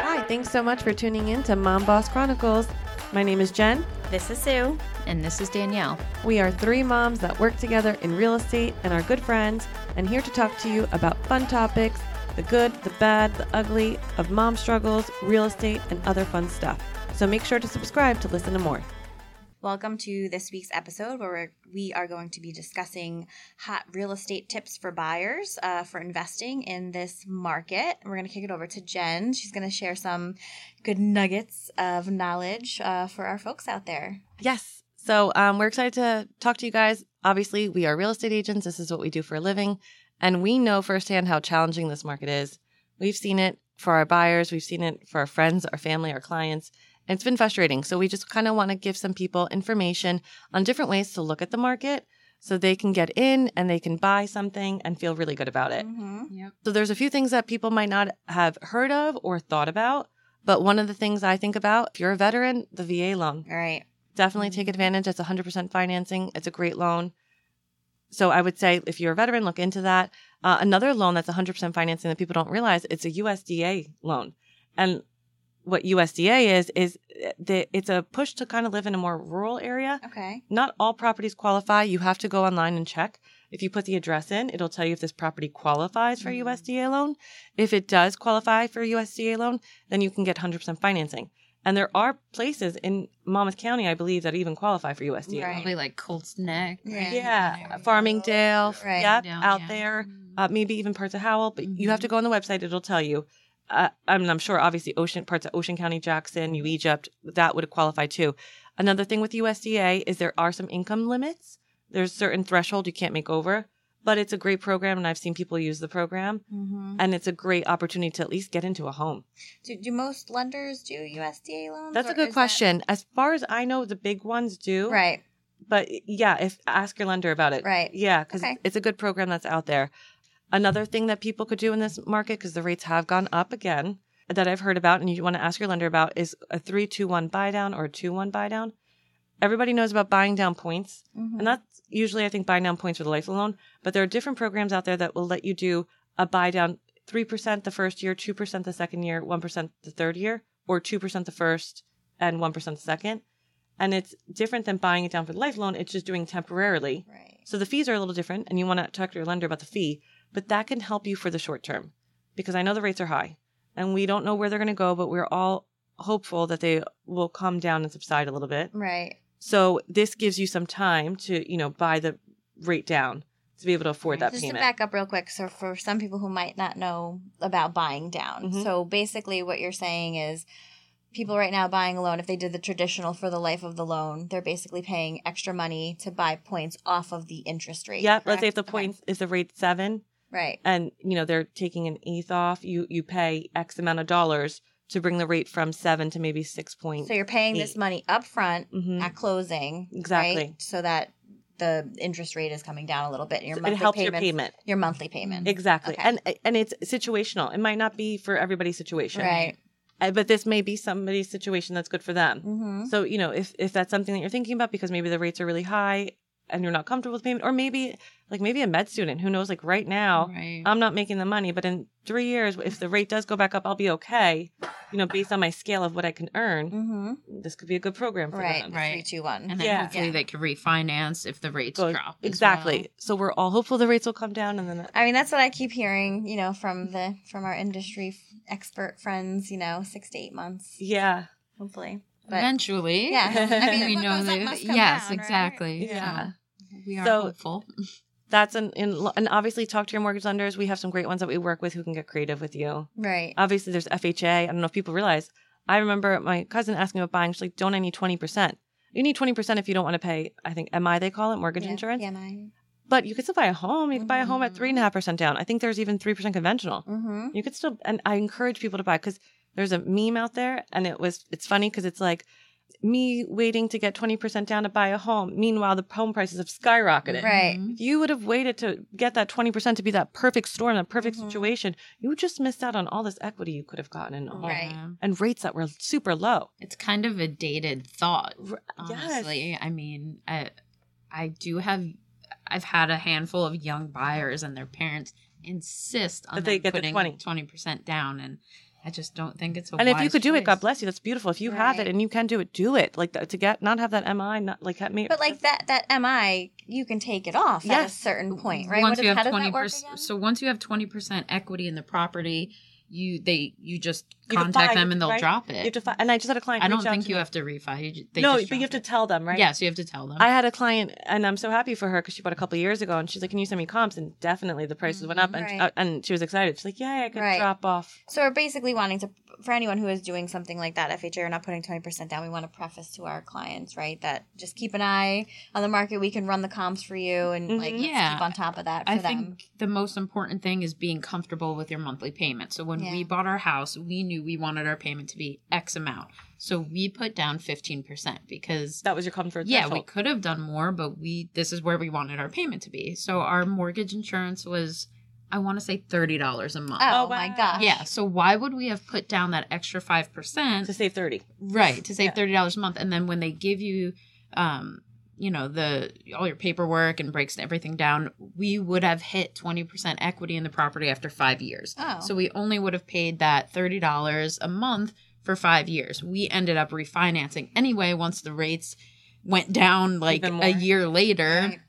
Hi, thanks so much for tuning in to Mom Boss Chronicles. My name is Jen. This is Sue. And this is Danielle. We are three moms that work together in real estate and are good friends, and here to talk to you about fun topics the good, the bad, the ugly of mom struggles, real estate, and other fun stuff. So make sure to subscribe to listen to more. Welcome to this week's episode where we're, going to be discussing hot real estate tips for buyers uh, for investing in this market. We're going to kick it over to Jen. She's going to share some good nuggets of knowledge uh, for our folks out there. Yes. So um, we're excited to talk to you guys. Obviously, we are real estate agents. This is what we do for a living. And we know firsthand how challenging this market is. We've seen it for our buyers, we've seen it for our friends, our family, our clients. And it's been frustrating. So we just kind of want to give some people information on different ways to look at the market so they can get in and they can buy something and feel really good about it. Mm-hmm. Yep. So there's a few things that people might not have heard of or thought about. But one of the things I think about, if you're a veteran, the VA loan. All right. Definitely take advantage. It's 100% financing. It's a great loan. So I would say if you're a veteran, look into that. Uh, another loan that's 100% financing that people don't realize, it's a USDA loan. And what USDA is, is the, it's a push to kind of live in a more rural area. Okay. Not all properties qualify. You have to go online and check. If you put the address in, it'll tell you if this property qualifies for Mhm. USDA loan. If it does qualify for USDA loan, then you can get 100% financing. And there are places in Monmouth County, I believe, that even qualify for USDA. Right. Probably like Colts Neck. Yeah. Yeah, Farmingdale, Right. yep, Down, out yeah. there, uh, maybe even parts of Howell. But you have to go on the website; it'll tell you. Uh, I mean, I'm sure, obviously, Ocean parts of Ocean County, Jackson, New Egypt, that would qualify too. Another thing with USDA is there are some income limits. There's certain threshold you can't make over, but it's a great program, and I've seen people use the program, Mm-hmm. and it's a great opportunity to at least get into a home. Do, do most lenders do USDA loans? That's a good question. As far as I know, the big ones do. Right. But yeah, if ask your lender about it. Right. Yeah, because Okay. it's a good program that's out there. Another thing that people could do in this market, because the rates have gone up again, that I've heard about, and you want to ask your lender about, is a three two one buy down or a two one buy down. Everybody knows about buying down points, Mhm. and that's usually I think buying down points for the life loan. But there are different programs out there that will let you do a buy down three percent the first year, two percent the second year, one percent the third year, or two percent the first and one percent the second. And it's different than buying it down for the life loan. It's just doing temporarily. Right. So the fees are a little different, and you want to talk to your lender about the fee, but that can help you for the short term because I know the rates are high and we don't know where they're going to go, but we're all hopeful that they will come down and subside a little bit. Right. So this gives you some time to, you know, buy the rate down to be able to afford that Just payment. to back up real quick, so for some people who might not know about buying down, Mhm. so basically what you're saying is people right now buying a loan, if they did the traditional for the life of the loan, they're basically paying extra money to buy points off of the interest rate. yeah, let's say if the? Okay. points is the rate seven Right. and you know they're taking an eighth off, you you pay X amount of dollars to bring the rate from seven to maybe six point. So you're paying this money up front Mhm. at closing. Exactly. Right? So that the interest rate is coming down a little bit. Your So monthly it helps your payment. Your monthly payment. Exactly. Okay. And and it's situational. It might not be for everybody's situation. Right. Uh, But this may be somebody's situation that's good for them. Mm-hmm. So, you know, if if that's something that you're thinking about because maybe the rates are really high and you're not comfortable with payment or maybe like maybe a med student who knows like right now Right. I'm not making the money, but in 3 years if the rate does go back up, I'll be okay, you know, based on my scale of what I can earn. Mm-hmm. This could be a good program for Right. them. Right. Three, two, one. and then Yeah. hopefully Yeah. they could refinance if the rates Go- drop. as exactly. well. So we're all hopeful the rates will come down and then I mean, that's what I keep hearing, you know, from the from our industry f- expert friends. You know, six to eight months, yeah. hopefully. But Eventually. Yeah. I mean, we know goes that. Yes, down, right? exactly. Yeah. So we are So- hopeful. That's an in, and obviously talk to your mortgage lenders. We have some great ones that we work with who can get creative with you. right, Obviously, there's FHA. I don't know if people realize. I remember my cousin asking about buying. She's like, "Don't I need twenty percent? You need twenty percent if you don't want to pay. I think MI they call it mortgage yeah, insurance. Yeah, mine. But you could still buy a home. You could buy a home at Mhm. three and a half percent down. I think there's even three percent conventional. Mm-hmm. You could still, and I encourage people to buy because there's a meme out there, and it was it's funny because it's like me waiting to get twenty percent down to buy a home. Meanwhile, the home prices have skyrocketed. Right. Mhm. If you would have waited to get that 20% to be that perfect storm, that perfect Mhm. situation, you just missed out on all this equity you could have gotten in a home. Right. And rates that were super low. It's kind of a dated thought. R- honestly i mean I, I do have i've had a handful of young buyers and their parents insist on That they them get the putting 20. twenty percent down, and I just don't think it's a. and if you wise could do it, God bless you. That's beautiful. If you have it and you can do it, do it. Like to get not have that MI, not like have me. But like that that MI, you can take it off at a certain point, right? Once What you is- how have does twenty that work percent, so once you have twenty percent equity in the property, you they you just You have to contact find them it, and they'll right? drop You it. have to fi- and I just had a client. I don't out think to you me. have to refi. You They no, just but you have drop to tell them, right? Yes, you have to tell them. I had a client, and I'm so happy for her because she bought a couple years ago, and she's like, "Can you send me comps?" And definitely the prices went up, and Right. uh, and she was excited. She's like, "Yeah, I could Right. drop off." So we're basically wanting to, for anyone who is doing something like that, FHA, we're not putting 20% down. We want to preface to our clients, right, that just keep an eye on the market. We can run the comps for you and like Mhm. let's Yeah. keep on top of that for I them. think the most important thing is being comfortable with your monthly payment. So when Yeah. we bought our house, we knew we wanted our payment to be X amount. So we put down 15% because That was your comfort. yeah, we could have done more, but we this is where we wanted our payment to be. So our mortgage insurance was I want to say $30 a month. Oh, Oh, my wow. gosh. Yeah, so why would we have put down that extra 5%? to save thirty. Right, to save Yeah. thirty dollars a month, and then when they give you, um, you know, the all your paperwork and breaks everything down, we would have hit twenty percent equity in the property after five years. Oh. So we only would have paid that thirty dollars a month for five years. We ended up refinancing anyway once the rates went down like a year later, Right.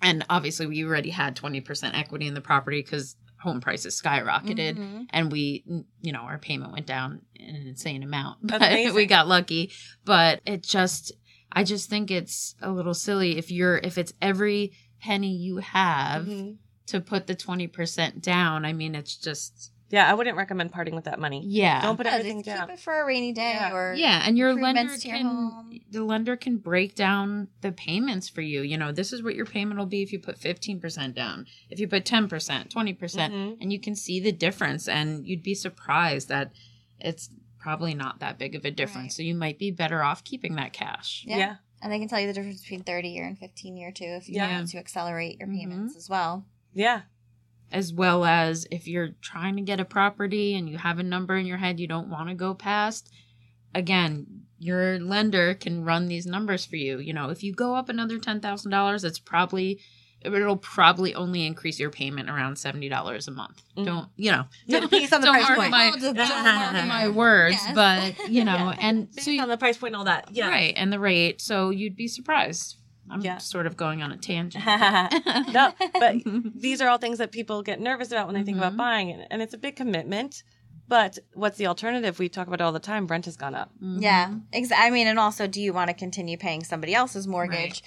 and obviously we already had twenty percent equity in the property because home prices skyrocketed Mhm. and we you know our payment went down in an insane amount but we got lucky but it just i just think it's a little silly if you're if it's every penny you have Mhm. to put the 20% down i mean it's just Yeah, I wouldn't recommend parting with that money. yeah Don't put Yeah, everything just down. Keep it for a rainy day Yeah. or yeah and your lender improvements to your can the lender can break down the payments for you you know this is what your payment will be if you put 15% down if you put 10% 20% Mhm. and you can see the difference and you'd be surprised that it's probably not that big of a difference Right. so you might be better off keeping that cash Yeah. Yeah. And they can tell you the difference between 30 year and 15 year too if you Yeah. want to accelerate your Mhm. payments as well. Yeah. as well as if you're trying to get a property and you have a number in your head you don't want to go past again your lender can run these numbers for you you know if you go up another $10000 it's probably it'll probably only increase your payment around $70 a month Mhm. don't you know don't, based on the price mark point. my, don't mark my words Yes. but you know Yeah. and Based so you, on the price point and all that. Yeah. right and the rate so you'd be surprised i'm Yeah. sort of going on a tangent no, but these are all things that people get nervous about when they think about Mhm. buying, and, and it's a big commitment. But what's the alternative? We talk about it all the time. Rent has gone up. Yeah, Mhm. ex- I mean, and also, do you want to continue paying somebody else's mortgage?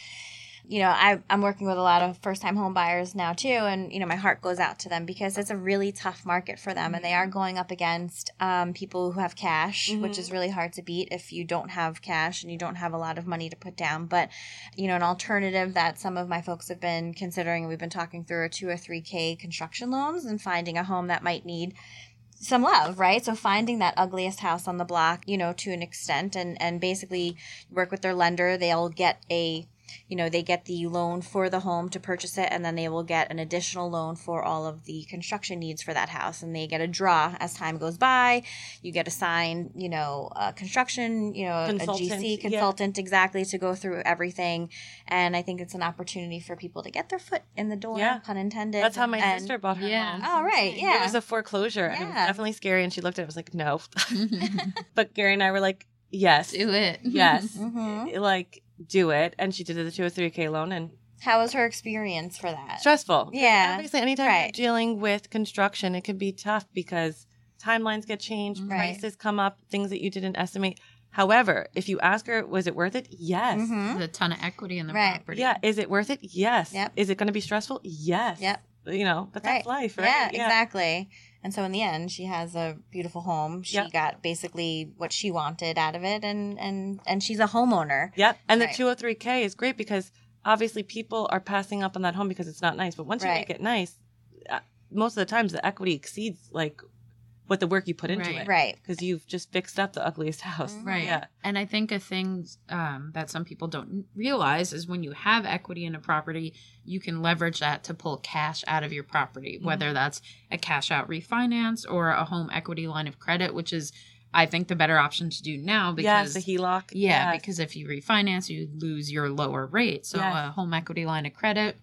You know, I, I'm working with a lot of first time home buyers now too, and you know, my heart goes out to them because it's a really tough market for them, and they are going up against um, people who have cash, which Mhm. is really hard to beat if you don't have cash and you don't have a lot of money to put down. But you know, an alternative that some of my folks have been considering, we've been talking through, are two or three k construction loans and finding a home that might need some love, right? So finding that ugliest house on the block, you know, to an extent and and basically work with their lender, they'll get a you know, they get the loan for the home to purchase it and then they will get an additional loan for all of the construction needs for that house and they get a draw as time goes by. You get assigned, you know, a construction, you know, Consultant, a GC yeah. consultant exactly to go through everything. And I think it's an opportunity for people to get their foot in the door, Yeah. pun intended. That's how my And- sister bought her Yeah. home. Oh, right. Yeah. It was a foreclosure. and It was Yeah. definitely scary. And she looked at it. and was like, no. but Gary and I were like, yes, do it yes, Mhm. like do it. And she did the two or three k loan and How was her experience for that? stressful. Yeah. Obviously, anytime Right. you're dealing with construction, it can be tough because timelines get changed, Right. prices come up, things that you didn't estimate. However, if you ask her, was it worth it? Yes. Mhm. There's a ton of equity in the Right. property. Yeah. Is it worth it? Yes. Yep. Is it going to be stressful? Yes. Yep. You know, but that's Right. life, Yeah, right? exactly. And so in the end, she has a beautiful home. She Yep. got basically what she wanted out of it, and and and she's a homeowner. Yep. And the Right. 203K is great because obviously people are passing up on that home because it's not nice. But once you make it nice, uh, most of the times the equity exceeds like what the work you put into Right. it. Right. Because you've just fixed up the ugliest house. Right. Yeah. And I think a thing um, that some people don't realize is when you have equity in a property, you can leverage that to pull cash out of your property, Mm-hmm. whether that's a cash out refinance or a home equity line of credit, which is, I think, the better option to do now Yes, because. the HELOC. yeah, Yes. because if you refinance, you lose your lower rate. So Yes. a home equity line of credit,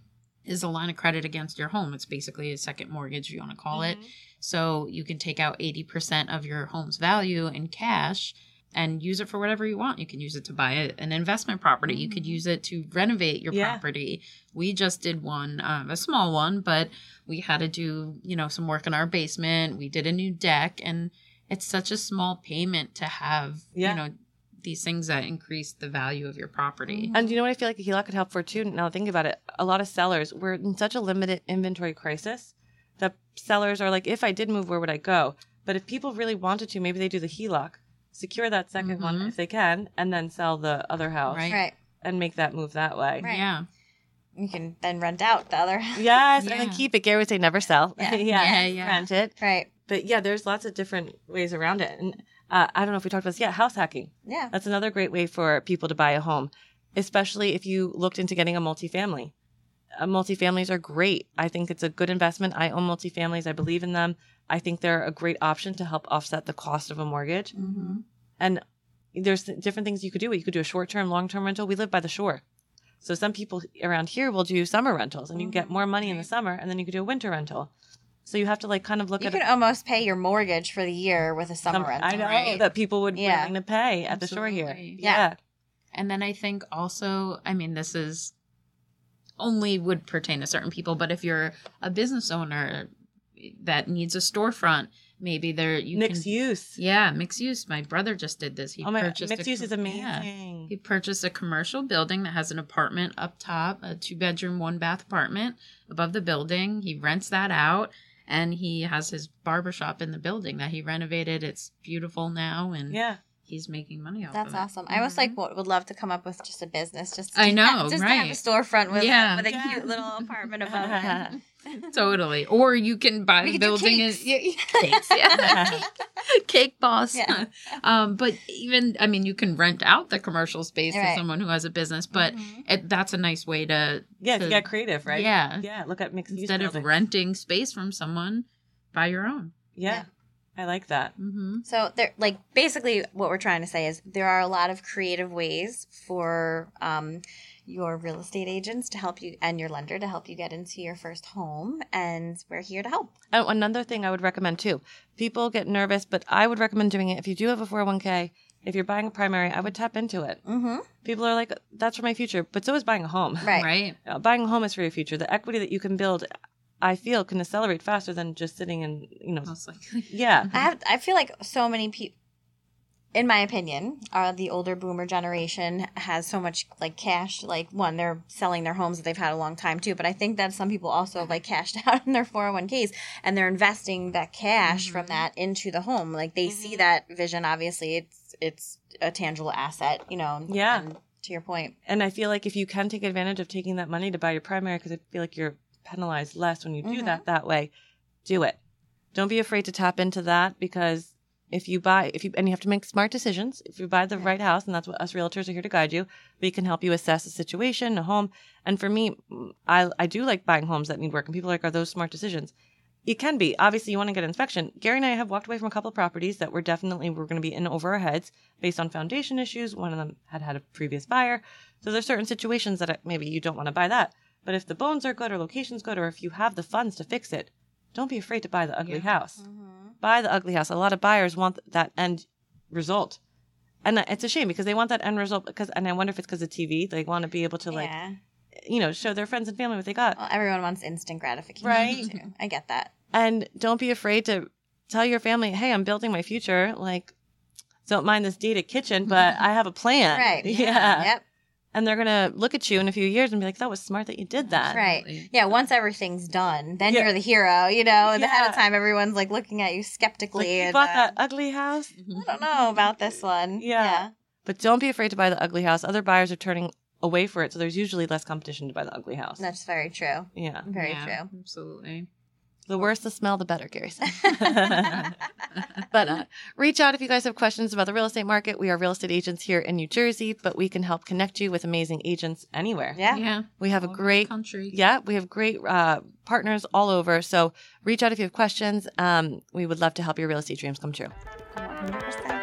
is a line of credit against your home. It's basically a second mortgage, if you want to call it. Mhm. So you can take out 80% of your home's value in cash and use it for whatever you want. You can use it to buy an investment property. You could Mhm. use it to renovate your Yeah. property. We just did one, um, a small one, but we had to do, you know, some work in our basement. We did a new deck and it's such a small payment to have, Yeah. you know, these things that increase the value of your property. Mhm. And you know what I feel like a HELOC could help for too? Now think about it. A lot of sellers, we're in such a limited inventory crisis that sellers are like, if I did move, where would I go? But if people really wanted to, maybe they do the HELOC, secure that 2nd one Mhm. if they can, and then sell the other house Right. Right. and make that move that way. Right. Yeah. You can then rent out the other. House. Yes, and then Yeah. keep it. Gary would say never sell. Yeah. Yeah, yeah. Rent it. Right. But yeah, there's lots of different ways around it. And uh, I don't know if we talked about this yet. House hacking. Yeah. That's another great way for people to buy a home, especially if you looked into getting a multifamily. Uh, multifamilies are great. I think it's a good investment. I own multifamilies. I believe in them. I think they're a great option to help offset the cost of a mortgage. Mm-hmm. And there's different things you could do. You could do a short term, long term rental. We live by the shore. So some people around here will do summer rentals and you get more money in the summer and then you could do a winter rental. So you have to like kind of look You at could it. almost pay your mortgage for the year with a summer Summer- rental. I know right? that people would Yeah. willing to pay at the shore here. Yeah. yeah. And then I think also, I mean, this is only would pertain to certain people, but if you're a business owner that needs a storefront, maybe there you Mixed can use. yeah mixed use. My brother just did this. He oh my god, purchased mixed a use is amazing. yeah. He purchased a commercial building that has an apartment up top, a two bedroom, one bath apartment above the building. He rents that out and he has his barbershop in the building that he renovated. It's beautiful now and Yeah. he's making money off That's of it. awesome. I was like, mm-hmm. would would love to come up with just a business, just to I have- know, just to have a right. storefront with Yeah. with a Yeah. cute little apartment above it. Totally. Or you can buy We the building cakes. and yeah, yeah, cakes, yeah. cake, cake boss. Yeah. Um, but even I mean, you can rent out the commercial space Right. to someone who has a business, but Mhm. it, that's a nice way to Yeah, to- to get creative, right? Yeah. Yeah. Look at mixed instead of buildings. renting space from someone, buy your own. Yeah. Yeah. I like that. Mm-hmm. So there, like, basically, what we're trying to say is there are a lot of creative ways for um, your real estate agents to help you and your lender to help you get into your first home, and we're here to help. And another thing I would recommend too. People get nervous, but I would recommend doing it if you do have a 401k. If you're buying a primary, I would tap into it. Mm-hmm. People are like, "That's for my future," but so is buying a home. Right. Right. Uh, buying a home is for your future. The equity that you can build, I feel, can accelerate faster than just sitting and you know. Most likely. Yeah. I have. I feel like so many people. In my opinion, uh, the older boomer generation has so much like cash. Like one, they're selling their homes that they've had a long time too. But I think that some people also have like cashed out in their four hundred one ks and they're investing that cash from Mhm. that into the home. Like they see Mhm. that vision. Obviously, it's it's a tangible asset. You know. Yeah. and to your point. And I feel like if you can take advantage of taking that money to buy your primary, because I feel like you're penalized less when you do Mhm. that that way, do it. Don't be afraid to tap into that because if you buy, if you and you have to make smart decisions. If you buy the Right. house, and that's what us realtors are here to guide you, we can help you assess a situation, a home. And for me, I I do like buying homes that need work. And people are like, are those smart decisions? It can be. Obviously, you want to get inspection. Gary and I have walked away from a couple of properties that were definitely were going to be in over our heads based on foundation issues. One of them had had a previous buyer. So there's certain situations that uh, maybe you don't want to buy that. But if the bones are good or location's good, or if you have the funds to fix it, don't be afraid to buy the ugly Yeah. house. Mm-hmm. Buy the ugly house. A lot of buyers want that end result. And it's a shame because they want that end result because, and I wonder if it's because of TV. They want to be able to like, yeah. you know, show their friends and family what they got. Well, everyone wants instant gratification. Right. Too. I get that. And don't be afraid to tell your family, hey, I'm building my future. Like, don't mind this dated kitchen, but I have a plan. Right. Yeah. Yep. And they're going to look at you in a few years and be like, that was smart that you did that. Right. Yeah, once everything's done, then Yeah. you're the hero, you know. And ahead of time, everyone's like looking at you Like, skeptically. you and, bought uh, that ugly house? I don't know about this one. Yeah. But don't be afraid to buy the ugly house. Other buyers are turning away for it. So there's usually less competition to buy the ugly house. That's very true. yeah. Very Yeah, Absolutely. The worse the smell, the better, Gary said. But uh, reach out if you guys have questions about the real estate market. We are real estate agents here in New Jersey, but we can help connect you with amazing agents anywhere. yeah. Yeah. We have a All over the great country. yeah, we have great uh, partners all over. So reach out if you have questions. Um, we would love to help your real estate dreams come true. 100%.